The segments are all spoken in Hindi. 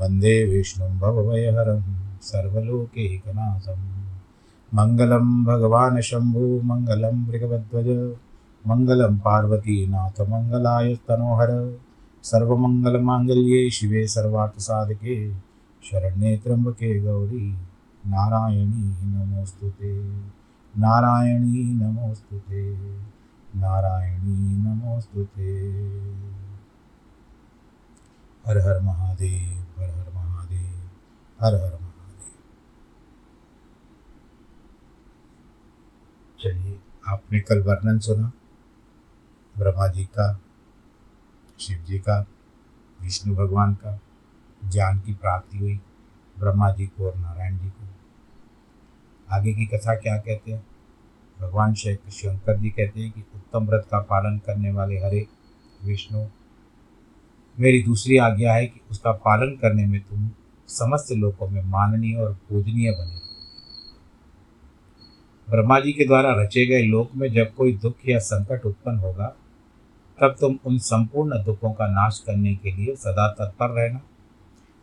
वंदे विष्णुं भवभयहरं सर्वलोकैकनाथं मङ्गलं भगवान् शम्भु, मङ्गलं मृगवध्वज मङ्गलं पार्वतीनाथ मङ्गलाय तनोहर सर्वमङ्गलमाङ्गल्ये शिवे सर्वार्थसाधके, शरण्ये त्र्यम्बके गौरी, नारायणी नमोऽस्तु ते। नारायणी नमोऽस्तु ते। नारायणी नमोऽस्तु ते। हर हर महादेव, हर हर महादेव, हर हर महादेव। चलिए, आपने कल वर्णन सुना। ब्रह्मा जी का, शिव जी का, विष्णु भगवान का ज्ञान की प्राप्ति हुई, ब्रह्मा जी को और नारायण जी को। आगे की कथा क्या कहते हैं? भगवान शंकर जी कहते हैं कि उत्तम व्रत का पालन करने वाले हरे, विष्णु मेरी दूसरी आज्ञा है कि उसका पालन करने में तुम समस्त लोगों में माननीय और पूजनीय बने। ब्रह्मा जी के द्वारा रचे गए लोक में जब कोई दुख या संकट उत्पन्न होगा, तब तुम उन संपूर्ण दुखों का नाश करने के लिए सदा तत्पर रहना।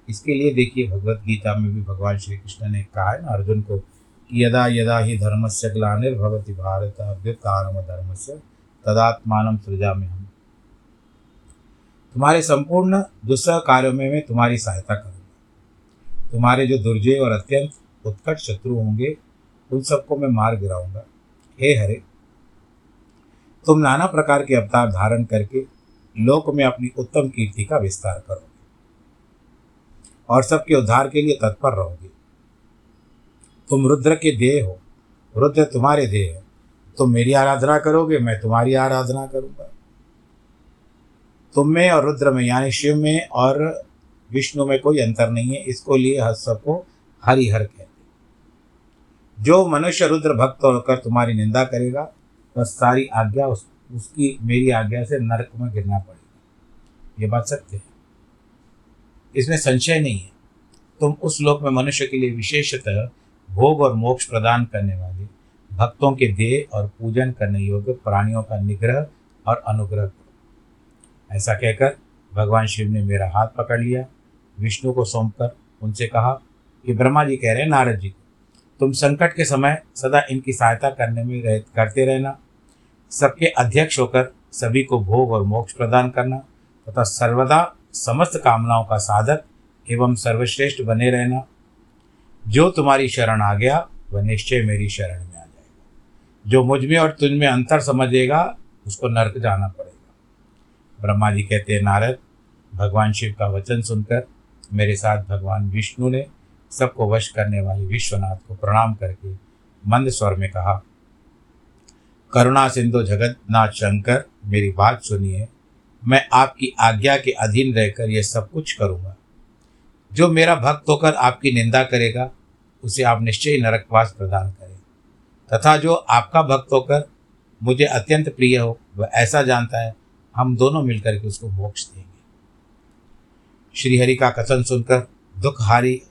इसके लिए देखिए, भगवत गीता में भी भगवान श्री कृष्ण ने कहा है ना अर्जुन को कि यदा यदा ही धर्म से ग्लानिर्भवती भारत अभ्युत्थानम धर्म से तदात्मान सृजा में हम तुम्हारे संपूर्ण दुस्सह कार्यों में मैं तुम्हारी सहायता करूँगा। तुम्हारे जो दुर्जय और अत्यंत उत्कट शत्रु होंगे, उन सबको मैं मार गिराऊँगा। हे हरे, तुम नाना प्रकार के अवतार धारण करके लोक में अपनी उत्तम कीर्ति का विस्तार करोगे और सबके उद्धार के लिए तत्पर रहोगे। तुम रुद्र के देह हो, रुद्र तुम्हारे देह है। तुम मेरी आराधना करोगे, मैं तुम्हारी आराधना करूँगा। तुम में और रुद्र में यानी शिव में और विष्णु में कोई अंतर नहीं है। इसको लिए हर सबको हरिहर कहते जो मनुष्य रुद्र भक्त होकर तुम्हारी निंदा करेगा बस सारी आज्ञा उस, उसकी मेरी आज्ञा से नरक में गिरना पड़ेगा। ये बात सत्य है। इसमें संशय नहीं है। तुम उस लोक में मनुष्य के लिए विशेषतः भोग और मोक्ष प्रदान करने वाले भक्तों के देह और पूजन करने योग्य प्राणियों का निग्रह और अनुग्रह करो। ऐसा कहकर भगवान शिव ने मेरा हाथ पकड़ लिया। विष्णु को सौंप कर उनसे कहा कि ब्रह्मा जी कह रहे हैं, नारद जी, तुम संकट के समय सदा इनकी सहायता करने में रह, करते रहना। सबके अध्यक्ष होकर सभी को भोग और मोक्ष प्रदान करना तथा सर्वदा समस्त कामनाओं का साधक एवं सर्वश्रेष्ठ बने रहना। जो तुम्हारी शरण आ गया, वह निश्चय मेरी शरण में आ जाएगा। जो मुझमें और तुझ में अंतर समझेगा, उसको नरक जाना पड़ेगा। ब्रह्मा जी कहते हैं, नारद, भगवान शिव का वचन सुनकर मेरे साथ भगवान विष्णु ने सबको वश करने वाले विश्वनाथ को प्रणाम करके मंद स्वर में कहा, करुणा सिंधु जगन्नाथ शंकर, मेरी बात सुनिए। मैं आपकी आज्ञा के अधीन रहकर यह सब कुछ करूँगा। जो मेरा भक्त होकर आपकी निंदा करेगा, उसे आप निश्चय नरकवास प्रदान करें। तथा जो आपका भक्त होकर मुझे अत्यंत प्रिय हो, वह ऐसा जानता है हम दोनों मिलकर के उसको मोक्ष देंगे। श्रीहरि का कथन सुनकर दुख हारी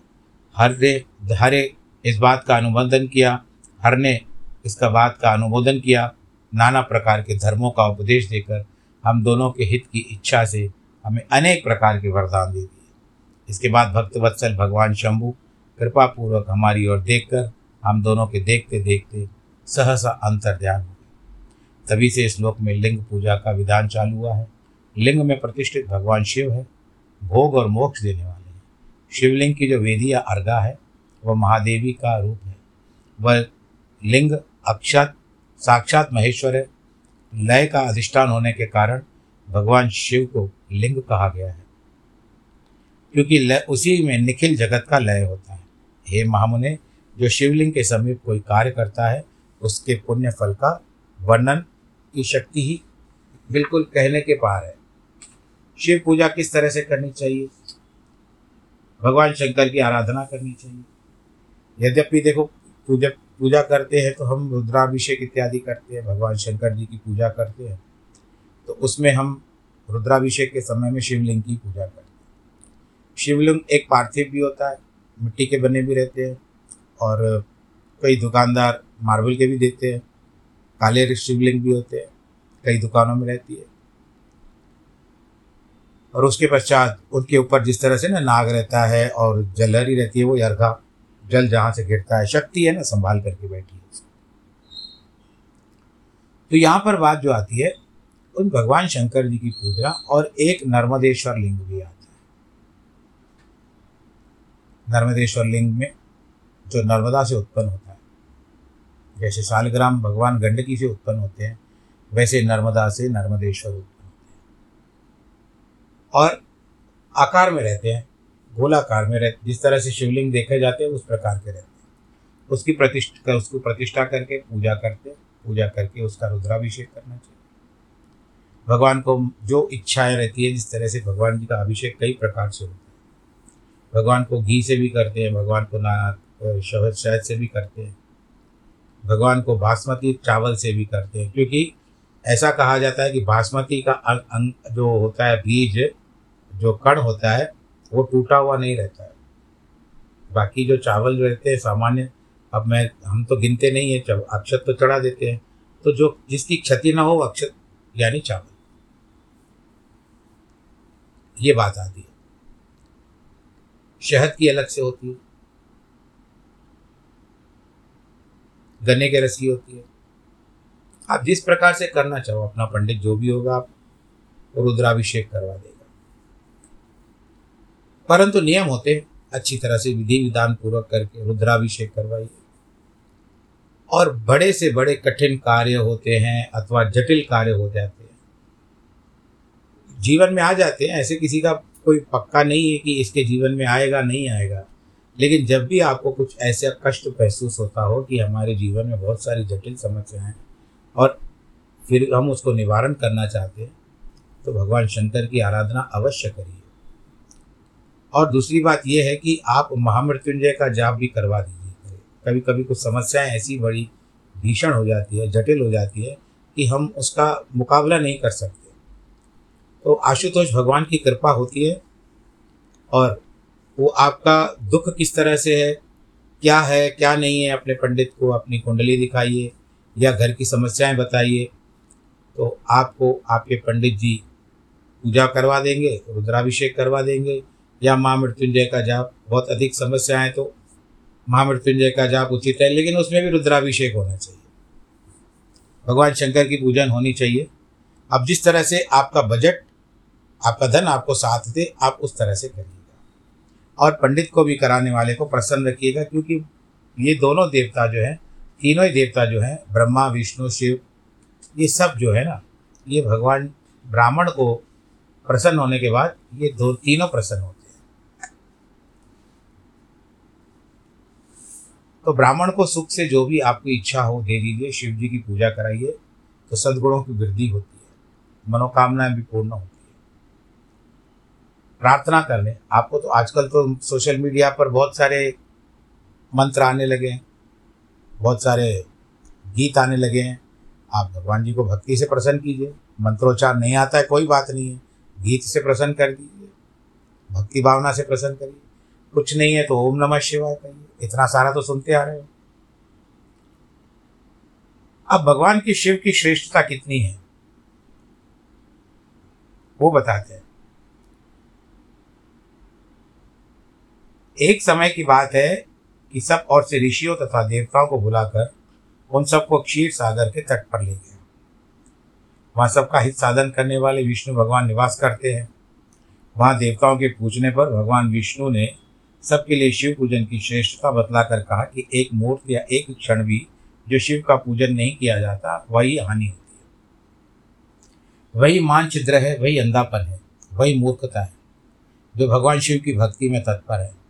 हर ने हरे इस बात का अनुमोदन किया हर ने इसका बात का अनुमोदन किया, नाना प्रकार के धर्मों का उपदेश देकर हम दोनों के हित की इच्छा से हमें अनेक प्रकार के वरदान दे दिए। इसके बाद भक्तवत्सल भगवान शंभु कृपापूर्वक हमारी ओर देखकर हम दोनों के देखते देखते सहसा अंतर ध्यान हो तभी से इस लोक में लिंग पूजा का विधान चालू हुआ है। लिंग में प्रतिष्ठित भगवान शिव है, भोग और मोक्ष देने वाले हैं। शिवलिंग की जो वेदी या अर्घा है, वह महादेवी का रूप है। वह लिंग अक्षत, साक्षात महेश्वर है। लय का अधिष्ठान होने के कारण भगवान शिव को लिंग कहा गया है। क्योंकि लय, उसी में निखिल जगत का लय होता है। हे महामुने, जो शिवलिंग के समीप कोई कार्य करता है, उसके पुण्य फल का वर्णन की शक्ति ही बिल्कुल कहने के पार है। शिव पूजा किस तरह से करनी चाहिए? भगवान शंकर की आराधना करनी चाहिए। यद्यपि देखो, पूजा पूजा करते हैं तो हम रुद्राभिषेक इत्यादि करते हैं, भगवान शंकर जी की पूजा करते हैं। तो उसमें हम रुद्राभिषेक के समय में शिवलिंग की पूजा करते हैं। शिवलिंग एक पार्थिव भी होता है, मिट्टी के बने भी रहते हैं और कई दुकानदार मार्बल के भी देते हैं। काले शिवलिंग भी होते हैं, कई दुकानों में रहती है। और उसके पश्चात उनके ऊपर जिस तरह से ना नाग रहता है और जलहरी रहती है, वो अर्घा जल जहाँ से गिरता है, शक्ति है ना, संभाल करके बैठी है तो यहाँ पर बात जो आती है, उन भगवान शंकर जी की पूजा और एक नर्मदेश्वर लिंग भी आता है। नर्मदेश्वर लिंग में जो नर्मदा से उत्पन्न होता है जैसे सालग्राम भगवान गंडकी से उत्पन्न होते हैं वैसे नर्मदा से नर्मदेश्वर उत्पन्न होते हैं। और आकार में रहते हैं गोलाकार में रहते जिस तरह से शिवलिंग देखे जाते हैं उस प्रकार के रहते हैं। उसकी प्रतिष्ठा कर, उसको प्रतिष्ठा करके पूजा करते हैं पूजा करके उसका रुद्राभिषेक करना चाहिए। भगवान को जो इच्छाएँ रहती है जिस तरह से भगवान जी का अभिषेक कई प्रकार से होता है। भगवान को घी से भी करते हैं भगवान को ना शहद शहद से भी करते हैं। भगवान को बासमती चावल से भी करते हैं क्योंकि ऐसा कहा जाता है कि बासमती का अंग, अंग जो होता है बीज जो कण होता है वो टूटा हुआ नहीं रहता है। बाकी जो चावल रहते हैं सामान्य अब मैं हम तो गिनते नहीं है अक्षत तो चढ़ा देते हैं। तो जो जिसकी क्षति ना हो अक्षत यानी चावल। ये बात आती है। शहद की अलग से होती है। गन्ने के रसी होती है। आप जिस प्रकार से करना चाहो, अपना पंडित जो भी होगा, आप रुद्राभिषेक करवा देगा। परंतु नियम होते हैं, अच्छी तरह से विधि विधान पूर्वक करके रुद्राभिषेक करवाइए। और बड़े से बड़े कठिन कार्य होते हैं अथवा जटिल कार्य हो जाते हैं। जीवन में आ जाते हैं, ऐसे किसी का कोई पक्का नहीं है कि इसके जीवन में आएगा, नहीं आएगा। लेकिन जब भी आपको कुछ ऐसा कष्ट महसूस होता हो कि हमारे जीवन में बहुत सारी जटिल समस्याएँ और फिर हम उसको निवारण करना चाहते हैं तो भगवान शंकर की आराधना अवश्य करिए। और दूसरी बात यह है कि आप महामृत्युंजय का जाप भी करवा दीजिए। कभी कभी कुछ समस्याएँ ऐसी बड़ी भीषण हो जाती है, जटिल हो जाती है कि हम उसका मुकाबला नहीं कर सकते। तो आशुतोष भगवान की कृपा होती है और वो आपका दुख किस तरह से है? क्या है, क्या नहीं है? अपने पंडित को अपनी कुंडली दिखाइए या घर की समस्याएँ बताइए। तो आपको आपके पंडित जी पूजा करवा देंगे, रुद्राभिषेक करवा देंगे या माँ मृत्युंजय का जाप। बहुत अधिक समस्याएँ तो माँ मृत्युंजय का जाप उचित है, लेकिन उसमें भी रुद्राभिषेक होना चाहिए। भगवान शंकर की पूजन होनी चाहिए। अब जिस तरह से आपका बजट, आपका धन आपको साथ दे, आप उस तरह से करिएगा और पंडित को भी कराने वाले को प्रसन्न रखिएगा, क्योंकि ये दोनों देवता जो हैं, तीनों ही देवता जो हैं, ब्रह्मा, विष्णु, शिव, ये सब जो है ना, ये भगवान ब्राह्मण को प्रसन्न होने के बाद ये दो, तीनों प्रसन्न होते हैं। तो ब्राह्मण को सुख से जो भी आपकी इच्छा हो, दे दीजिए, शिव जी की पूजा कराइए तो सद्गुणों की वृद्धि होती है। मनोकामनाएँ भी पूर्ण होती है। प्रार्थना कर लें। आपको तो आजकल तो सोशल मीडिया पर बहुत सारे मंत्र आने लगे हैं, बहुत सारे गीत आने लगे हैं। आप भगवान जी को भक्ति से प्रसन्न कीजिए, मंत्रोच्चार नहीं आता है, कोई बात नहीं है। गीत से प्रसन्न कर दीजिए, भक्ति भावना से प्रसन्न करिए। कुछ नहीं है तो ओम नमः शिवाय कहिए। इतना सारा तो सुनते आ रहे हो। अब भगवान की शिव की श्रेष्ठता कितनी है, वो बताते हैं। एक समय की बात है कि सब और से ऋषियों तथा देवताओं को बुलाकर उन सबको क्षीर सागर के तट पर ले गया वहाँ सबका हित साधन करने वाले विष्णु भगवान निवास करते हैं। वहाँ देवताओं के पूछने पर भगवान विष्णु ने सबके लिए शिव पूजन की श्रेष्ठता बतलाकर कहा कि एक मूर्त या एक क्षण भी जो शिव का पूजन नहीं किया जाता, वही हानि होती है। वही मानचिद्र है, वही अंधापन है, वही मूर्खता है, जो भगवान शिव की भक्ति में तत्पर है।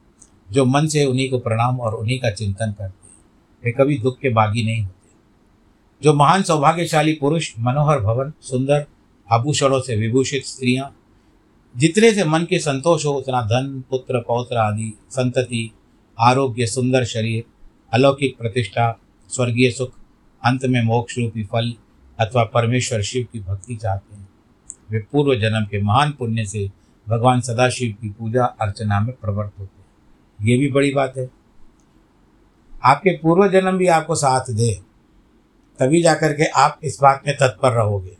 जो मन से उन्हीं को प्रणाम और उन्हीं का चिंतन करते हैं। वे कभी दुख के बागी नहीं होते। जो महान सौभाग्यशाली पुरुष, मनोहर भवन, सुंदर, आभूषणों से विभूषित स्त्रियाँ, जितने से मन के संतोष हो, उतना धन, पुत्र, पौत्र आदि, संतति, आरोग्य, सुंदर शरीर, अलौकिक प्रतिष्ठा, स्वर्गीय सुख, अंत में मोक्ष रूपी फल अथवा परमेश्वर शिव की भक्ति चाहते हैं। वे पूर्व जन्म के महान पुण्य से भगवान सदाशिव की पूजा अर्चना में प्रवृत्त होते ये भी बड़ी बात है। आपके पूर्व जन्म भी आपको साथ दे, तभी जाकर के आप इस बात में तत्पर रहोगे।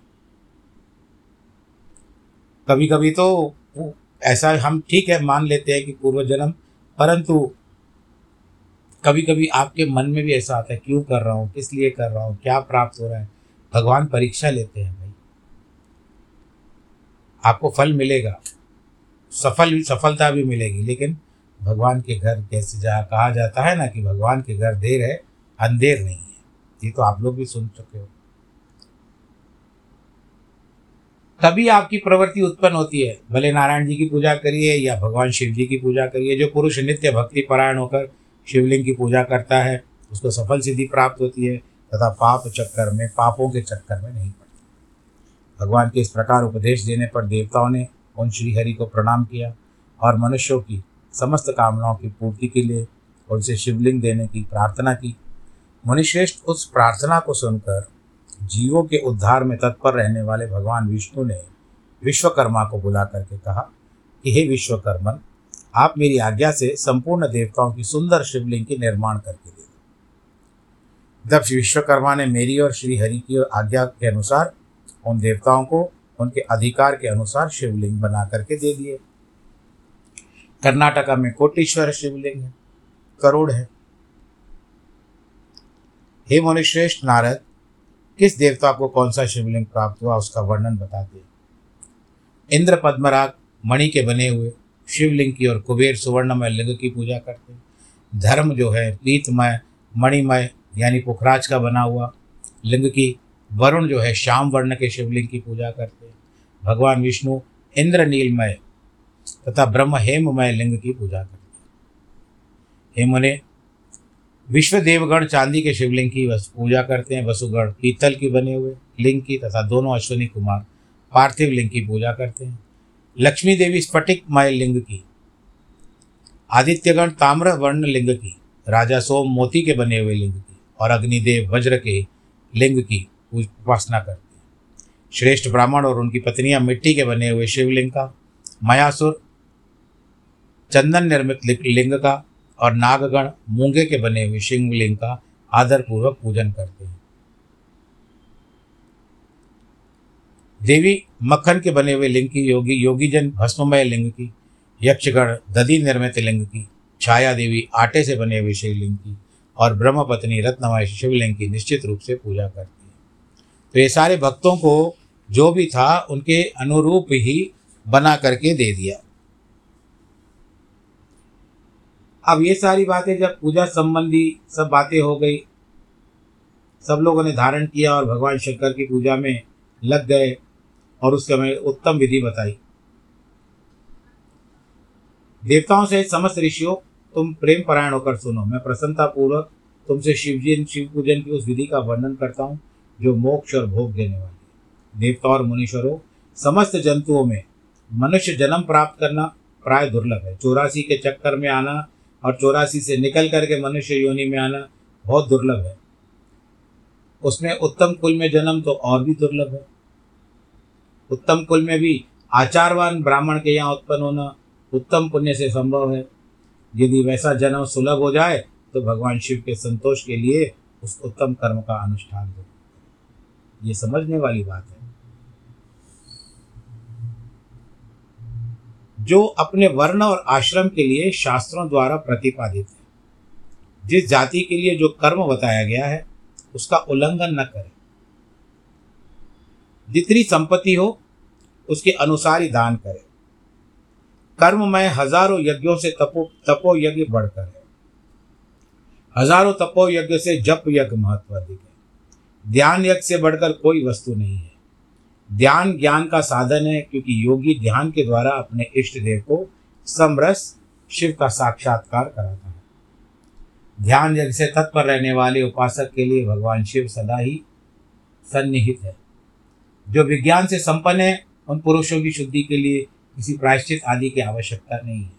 कभी कभी तो ऐसा हम ठीक है मान लेते हैं कि पूर्व जन्म परंतु कभी कभी आपके मन में भी ऐसा आता है, क्यों कर रहा हूँ? किस लिए कर रहा हूँ? क्या प्राप्त हो रहा है? भगवान परीक्षा लेते हैं भाई। आपको फल मिलेगा, सफल भी सफलता भी मिलेगी, लेकिन भगवान के घर कैसे जा, कहा जाता है ना कि भगवान के घर देर है, अंधेर नहीं है। ये तो आप लोग भी सुन चुके हो। तभी आपकी प्रवृत्ति उत्पन्न होती है। भले नारायण जी की पूजा करिए या भगवान शिव जी की पूजा करिए, जो पुरुष नित्य भक्ति परायण होकर शिवलिंग की पूजा करता है, उसको सफल सिद्धि प्राप्त होती है, तथा पाप चक्कर में, पापों के चक्कर में नहीं पड़ती। भगवान के इस प्रकार उपदेश देने पर देवताओं ने उन श्रीहरि को प्रणाम किया और मनुष्यों की समस्त कामनाओं की पूर्ति के लिए उनसे शिवलिंग देने की प्रार्थना की। मुनिश्रेष्ठ उस प्रार्थना को सुनकर जीवों के उद्धार में तत्पर रहने वाले भगवान विष्णु ने विश्वकर्मा को बुला करके कहा, कि हे विश्वकर्मन, आप मेरी आज्ञा से संपूर्ण देवताओं की सुंदर शिवलिंग की निर्माण करके दे दो। जब विश्वकर्मा ने मेरी और श्री हरि की आज्ञा के अनुसार उन देवताओं को उनके अधिकार के अनुसार शिवलिंग बना करके दे दिए कर्नाटका में कोटेश्वर शिवलिंग है, करोड़ है। हे मुनिश्रेष्ठ नारद, किस देवता को कौन सा शिवलिंग प्राप्त हुआ उसका वर्णन बताते इंद्र पद्मराग मणि के बने हुए शिवलिंग की और कुबेर सुवर्णमय लिंग की पूजा करते हैं। धर्म जो है, पीतमय, मणिमय, यानी पुखराज का बना हुआ लिंग की, वरुण जो है, श्याम वर्ण के शिवलिंग की पूजा करते हैं। भगवान विष्णु इंद्र नीलमय तथा ब्रह्म हेममय लिंग की पूजा करते हैं। हेम विश्व देवगण चांदी के शिवलिंग की पूजा करते हैं, वसुगढ़ पीतल की बने हुए लिंग की तथा दोनों अश्विनी कुमार पार्थिव लिंग की पूजा करते हैं। लक्ष्मी देवी स्फटिक मय लिंग की, आदित्यगण ताम्र वर्ण लिंग की, राजा सोम मोती के बने हुए लिंग की और अग्निदेव वज्र के लिंग की उपासना करते हैं। श्रेष्ठ ब्राह्मण और उनकी पत्नियाँ मिट्टी के बने हुए शिवलिंग का, मयासुर चंदन निर्मित लिंग का और नागगण मूँगे के बने हुए शिवलिंग का आदरपूर्वक पूजन करते हैं। देवी मक्खन के बने हुए लिंग की योगी, योगीजन भस्ममय लिंग की, यक्षगण दधि निर्मित लिंग की छाया देवी आटे से बने हुए शिवलिंग की और ब्रह्मपत्नी रत्नमय शिवलिंग की निश्चित रूप से पूजा करती है। तो ये सारे भक्तों को जो भी था उनके अनुरूप ही बना करके दे दिया। अब ये सारी बातें जब पूजा संबंधी सब बातें हो गई, सब लोगों ने धारण किया और भगवान शंकर की पूजा में लग गए और उसके हमें उत्तम विधि बताई। देवताओं से समस्त ऋषियों, तुम प्रेम परायण होकर सुनो। मैं प्रसन्नता पूर्वक तुमसे शिवजी, शिव पूजन की उस विधि का वर्णन करता हूँ, जो मोक्ष और भोग देने वाली देवता और मुनीश्वरों, समस्त जंतुओं में मनुष्य जन्म प्राप्त करना प्राय दुर्लभ है। चौरासी के चक्कर में आना और चौरासी से निकल करके मनुष्य योनि में आना बहुत दुर्लभ है। उसमें उत्तम कुल में जन्म तो और भी दुर्लभ है। उत्तम कुल में भी आचारवान ब्राह्मण के यहाँ उत्पन्न होना उत्तम पुण्य से संभव है। यदि वैसा जन्म सुलभ हो जाए तो भगवान शिव के संतोष के लिए उस उत्तम कर्म का अनुष्ठान हो ये समझने वाली बात है। जो अपने वर्ण और आश्रम के लिए शास्त्रों द्वारा प्रतिपादित है। जिस जाति के लिए जो कर्म बताया गया है, उसका उल्लंघन न करे। जितनी संपत्ति हो, उसके अनुसार ही दान करे। कर्म में हज़ारों यज्ञों से तपो तपो यज्ञ बढ़कर है। हज़ारों तपो यज्ञ से जप यज्ञ महत्व अधिक है। ध्यान यज्ञ से बढ़कर कोई वस्तु नहीं है। ध्यान ज्ञान का साधन है, क्योंकि योगी ध्यान के द्वारा अपने इष्ट देव को समरस शिव का साक्षात्कार कराता है। ध्यान यज्ञ से तत्पर रहने वाले उपासक के लिए भगवान शिव सदा ही सन्निहित है। जो विज्ञान से संपन्न है, उन पुरुषों की शुद्धि के लिए किसी प्रायश्चित आदि की आवश्यकता नहीं है।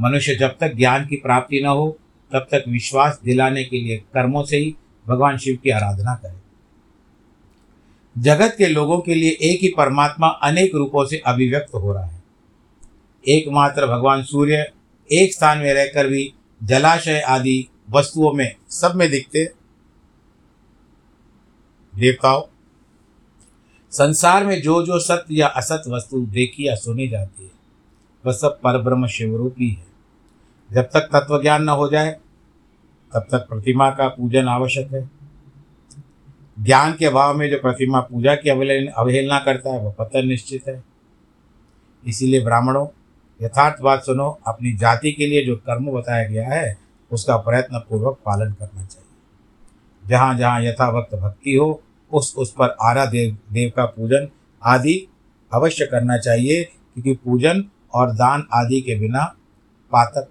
मनुष्य जब तक ज्ञान की प्राप्ति न हो, तब तक विश्वास दिलाने के लिए कर्मों से ही भगवान शिव की आराधना करे। जगत के लोगों के लिए एक ही परमात्मा अनेक रूपों से अभिव्यक्त हो रहा है। एकमात्र भगवान सूर्य एक स्थान में रहकर भी जलाशय आदि वस्तुओं में सब में दिखते। देवताओं, संसार में जो जो सत्य या असत वस्तु देखी या सुनी जाती है, वह सब परब्रह्म शिवरूप ही। है जब तक तत्व ज्ञान न हो जाए, तब तक प्रतिमा का पूजन आवश्यक है। ज्ञान के अभाव में जो प्रतिमा पूजा की अवहेलना करता है वह पतन निश्चित है। इसीलिए ब्राह्मणों, यथार्थ बात सुनो, अपनी जाति के लिए जो कर्म बताया गया है, उसका प्रयत्न पूर्वक पालन करना चाहिए। जहाँ जहाँ यथावक्त भक्ति हो, उस उस पर आरा देव देव का पूजन आदि अवश्य करना चाहिए, क्योंकि पूजन और दान आदि के बिना पातक,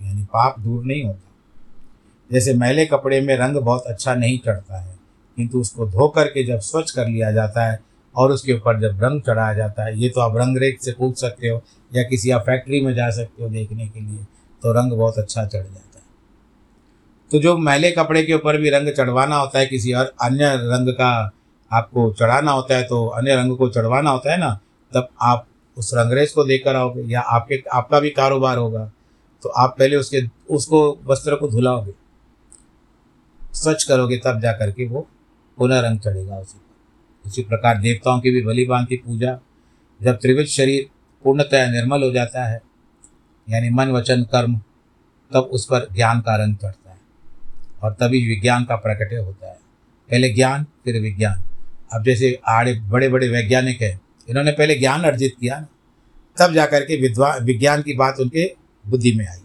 यानी पाप दूर नहीं होता। जैसे मैले कपड़े में रंग बहुत अच्छा नहीं चढ़ता है किंतु उसको धो करके जब स्वच्छ कर लिया जाता है और उसके ऊपर जब रंग चढ़ाया जाता है, ये तो आप रंग रेख से पूछ सकते हो या किसी आप फैक्ट्री में जा सकते हो देखने के लिए तो रंग बहुत अच्छा चढ़ जाता है। तो जो मैले कपड़े के ऊपर भी रंग चढ़वाना होता है, किसी और अन्य रंग का आपको चढ़ाना होता है तो अन्य रंग को चढ़वाना होता है ना, तब आप उस रंगरेज को देकर आओगे या आपके, आपका भी कारोबार होगा तो आप पहले उसके, उसको वस्त्र को धुलाओगे, स्वच्छ करोगे तब जा करके वो पुनः रंग चढ़ेगा उसी इसी प्रकार देवताओं की भी भली भांति पूजा, जब त्रिविध शरीर पूर्णतः निर्मल हो जाता है, यानी मन, वचन, कर्म, तब उस पर ज्ञान का रंग चढ़ता है और तभी विज्ञान का प्रकटय होता है। पहले ज्ञान, फिर विज्ञान। अब जैसे आड़े बड़े बड़े वैज्ञानिक हैं, इन्होंने पहले ज्ञान अर्जित किया तब जाकर के विद्वा, विज्ञान की बात उनके बुद्धि में आई।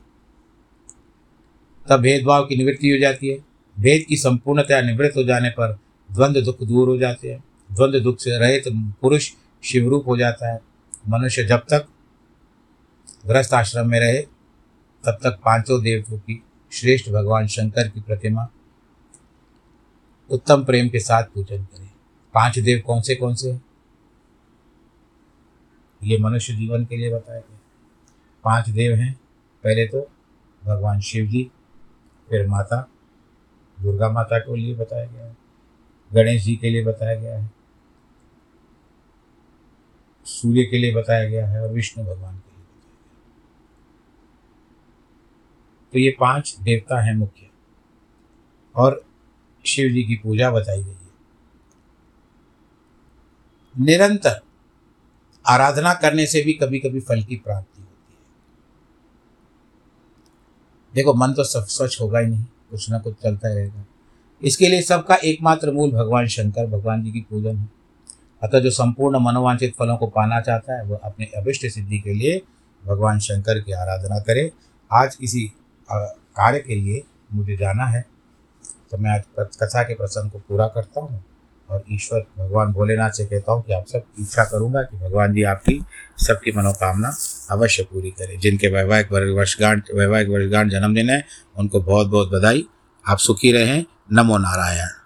तब भेदभाव की निवृत्ति हो जाती है। भेद की संपूर्णतया निवृत्त हो जाने पर द्वंद्व दुख दूर हो जाते हैं। द्वंद्व दुख से रहित पुरुष शिवरूप हो जाता है। मनुष्य जब तक ग्रस्त आश्रम में रहे, तब तक पाँचों देवों की श्रेष्ठ भगवान शंकर की प्रतिमा उत्तम प्रेम के साथ पूजन करें। पाँच देव कौन से कौन से हैं? ये मनुष्य जीवन के लिए बताया गया पाँच देव हैं। पहले तो भगवान शिव जी, फिर माता, दुर्गा माता के लिए बताया गया है। गणेश जी के लिए बताया गया है, सूर्य के लिए बताया गया है और विष्णु भगवान के लिए बताया गया तो ये पाँच देवता हैं मुख्य, और शिव जी की पूजा बताई गई है। निरंतर आराधना करने से भी कभी कभी फल की प्राप्ति होती है। देखो, मन तो सब स्वच्छ होगा ही नहीं, कुछ ना कुछ चलता रहेगा। इसके लिए सबका एकमात्र मूल भगवान शंकर, भगवान जी की पूजन है। अतः जो संपूर्ण मनोवांछित फलों को पाना चाहता है, वह अपने अभिष्ट सिद्धि के लिए भगवान शंकर की आराधना करे। आज किसी कार्य के लिए मुझे जाना है तो मैं आज कथा के प्रसंग को पूरा करता हूँ और ईश्वर, भगवान भोलेनाथ से कहता हूँ कि आप सब इच्छा करूँगा कि भगवान जी आपकी सबकी मनोकामना अवश्य पूरी करें। जिनके वैवाहिक वर्षगांठ वैवाहिक वर्षगांठ जन्मदिन है, उनको बहुत बहुत बधाई। आप सुखी रहें नमो नारायण।